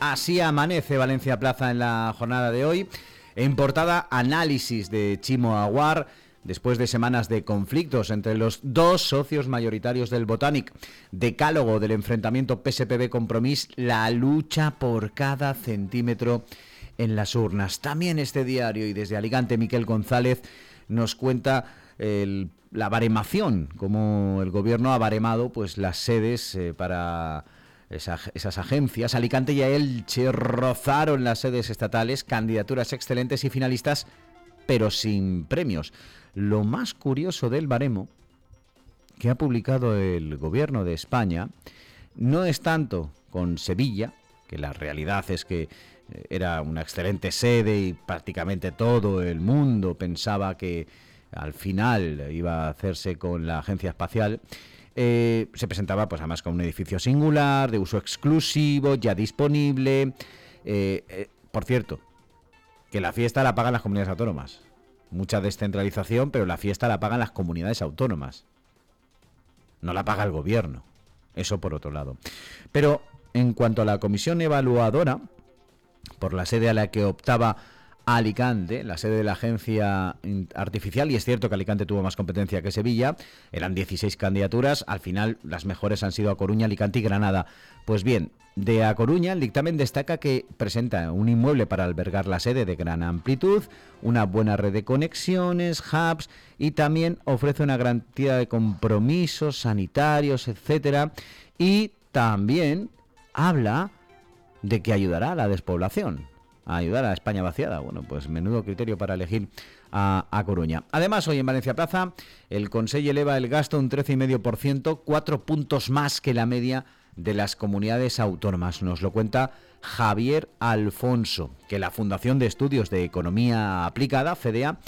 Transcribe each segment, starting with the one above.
Así amanece Valencia Plaza en la jornada de hoy. En portada, análisis de Chimo Aguar después de semanas de conflictos entre los dos socios mayoritarios del Botanic, decálogo del enfrentamiento PSPB Compromís, la lucha por cada centímetro en las urnas. También este diario y desde Alicante Miquel González nos cuenta la baremación, como el gobierno ha baremado pues las sedes eh, para esas agencias. Alicante y Elche rozaron las sedes estatales, candidaturas excelentes y finalistas, pero sin premios. Lo más curioso del baremo que ha publicado el gobierno de España no es tanto con Sevilla, que la realidad es que eh, era una excelente sede y prácticamente todo el mundo pensaba que al final iba a hacerse con la agencia espacial. Eh, se presentaba pues además con un edificio singular, de uso exclusivo, ya disponible. Eh, por cierto, que la fiesta la pagan las comunidades autónomas mucha descentralización, pero la fiesta la pagan las comunidades autónomas. No la paga el gobierno. Eso por otro lado. Pero en cuanto a la comisión evaluadora, por la sede a la que optaba Alicante, la sede de la agencia artificial, y es cierto que Alicante tuvo más competencia que Sevilla, eran 16 candidaturas, al final las mejores han sido a Coruña, Alicante y Granada. Pues bien, de A Coruña, el dictamen destaca que presenta un inmueble para albergar la sede de gran amplitud, una buena red de conexiones, hubs y también ofrece una garantía de compromisos sanitarios, etcétera, y también habla de que ayudará a la despoblación a ayudar a España vaciada. Bueno, pues menudo criterio para elegir a, Coruña. Además, hoy en Valencia Plaza, el Consejo eleva el gasto un 13,5%, cuatro puntos más que la media de las comunidades autónomas. Nos lo cuenta Javier Alfonso, que la Fundación de Estudios de Economía Aplicada, FEDEA,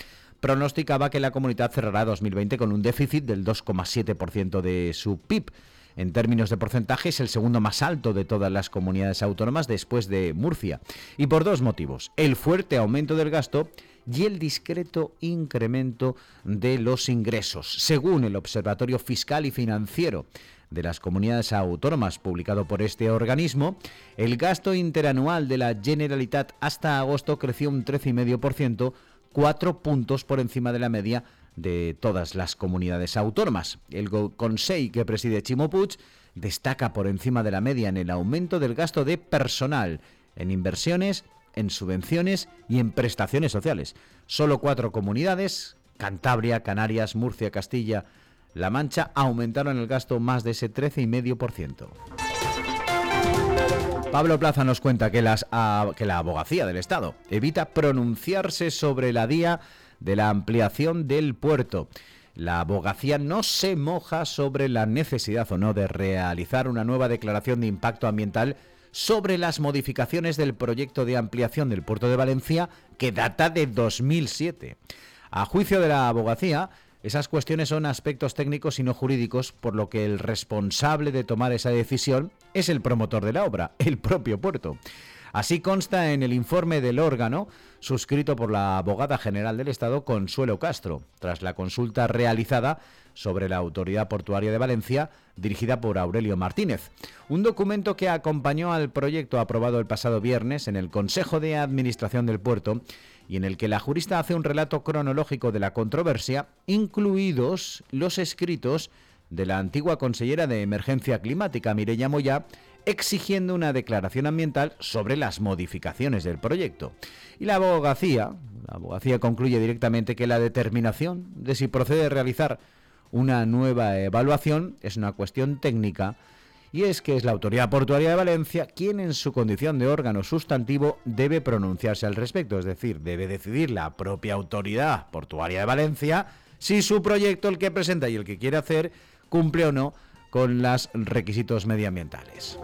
pronosticaba que la comunidad cerrará 2020 con un déficit del 2,7% de su PIB. En términos de porcentaje es el segundo más alto de todas las comunidades autónomas después de Murcia. Y por dos motivos. El fuerte aumento del gasto y el discreto incremento de los ingresos. Según el Observatorio Fiscal y Financiero de las Comunidades Autónomas publicado por este organismo, el gasto interanual de la Generalitat hasta agosto creció un 13,5%, cuatro puntos por encima de la media de todas las comunidades autónomas. El Consejo que preside Chimo Puig destaca por encima de la media en el aumento del gasto de personal, en inversiones, en subvenciones y en prestaciones sociales. Solo cuatro comunidades, Cantabria, Canarias, Murcia, Castilla, La Mancha, aumentaron el gasto más de ese 13,5%. Pablo Plaza nos cuenta que, las, que la abogacía del Estado evita pronunciarse sobre la día de la ampliación del puerto. La abogacía no se moja sobre la necesidad o no de realizar una nueva declaración de impacto ambiental sobre las modificaciones del proyecto de ampliación del puerto de Valencia que data de 2007. A juicio de la abogacía, esas cuestiones son aspectos técnicos y no jurídicos, por lo que el responsable de tomar esa decisión es el promotor de la obra, el propio puerto. Así consta en el informe del órgano suscrito por la abogada general del Estado, Consuelo Castro, tras la consulta realizada sobre la Autoridad Portuaria de Valencia, dirigida por Aurelio Martínez. Un documento que acompañó al proyecto aprobado el pasado viernes en el Consejo de Administración del Puerto y en el que la jurista hace un relato cronológico de la controversia, incluidos los escritos de la antigua consellera de Emergencia Climática, Mireya Moya, exigiendo una declaración ambiental sobre las modificaciones del proyecto. Y la abogacía, la abogacía concluye directamente que la determinación de si procede a realizar una nueva evaluación es una cuestión técnica y es que es la Autoridad Portuaria de Valencia quien en su condición de órgano sustantivo debe pronunciarse al respecto, es decir, debe decidir la propia Autoridad Portuaria de Valencia si su proyecto, el que presenta y el que quiere hacer, cumple o no con los requisitos medioambientales.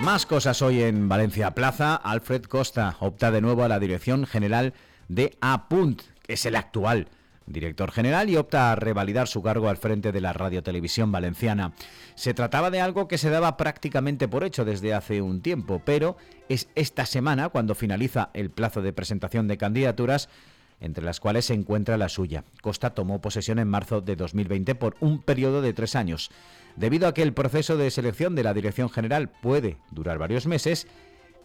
Más cosas hoy en Valencia Plaza. Alfred Costa opta de nuevo a la dirección general de APUNT, que es el actual director general, y opta a revalidar su cargo al frente de la radiotelevisión valenciana. Se trataba de algo que se daba prácticamente por hecho desde hace un tiempo, pero es esta semana cuando finaliza el plazo de presentación de candidaturas entre las cuales se encuentra la suya. Costa tomó posesión en marzo de 2020 por un periodo de tres años. Debido a que el proceso de selección de la Dirección General puede durar varios meses,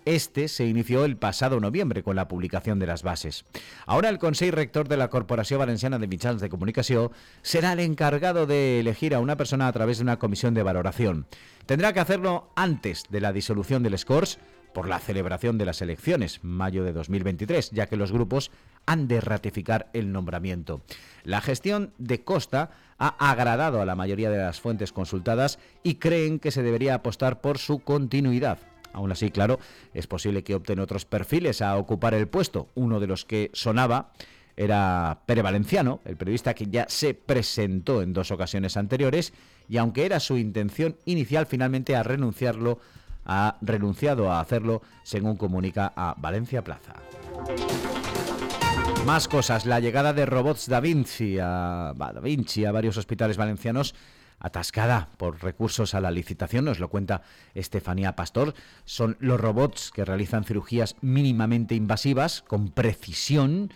este se inició el pasado noviembre con la publicación de las bases. Ahora el Consejo Rector de la Corporación Valenciana de Mitjans de Comunicación será el encargado de elegir a una persona a través de una comisión de valoración. Tendrá que hacerlo antes de la disolución del SCORS por la celebración de las elecciones, mayo de 2023, ya que los grupos han de ratificar el nombramiento. La gestión de Costa ha agradado a la mayoría de las fuentes consultadas y creen que se debería apostar por su continuidad. Aún así, claro, es posible que opten otros perfiles a ocupar el puesto. Uno de los que sonaba era Pere Valenciano, el periodista que ya se presentó en dos ocasiones anteriores y aunque era su intención inicial, finalmente ha renunciarlo ha renunciado a hacerlo, según comunica a Valencia Plaza. Más cosas, la llegada de robots Da Vinci a, Da Vinci a varios hospitales valencianos atascada por recursos a la licitación, nos lo cuenta Estefanía Pastor. Son los robots que realizan cirugías mínimamente invasivas con precisión.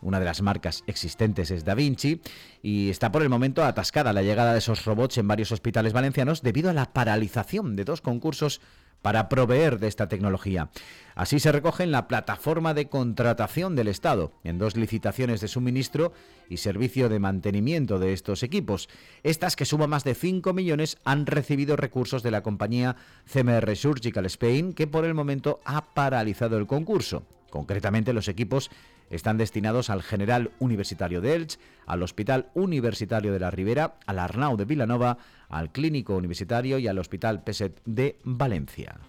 Una de las marcas existentes es Da Vinci y está por el momento atascada la llegada de esos robots en varios hospitales valencianos debido a la paralización de dos concursos para proveer de esta tecnología. Así se recoge en la plataforma de contratación del Estado, en dos licitaciones de suministro y servicio de mantenimiento de estos equipos. Estas, que suman más de 5 millones, han recibido recursos de la compañía CMR Surgical Spain, que por el momento ha paralizado el concurso. Concretamente, los equipos están destinados al General Universitario de Elche, al Hospital Universitario de la Ribera, al Arnau de Vilanova, al Clínico Universitario y al Hospital Peset de Valencia.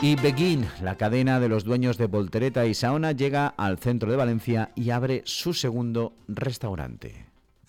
Y Beguín, la cadena de los dueños de Voltereta y Saona, llega al centro de Valencia y abre su segundo restaurante.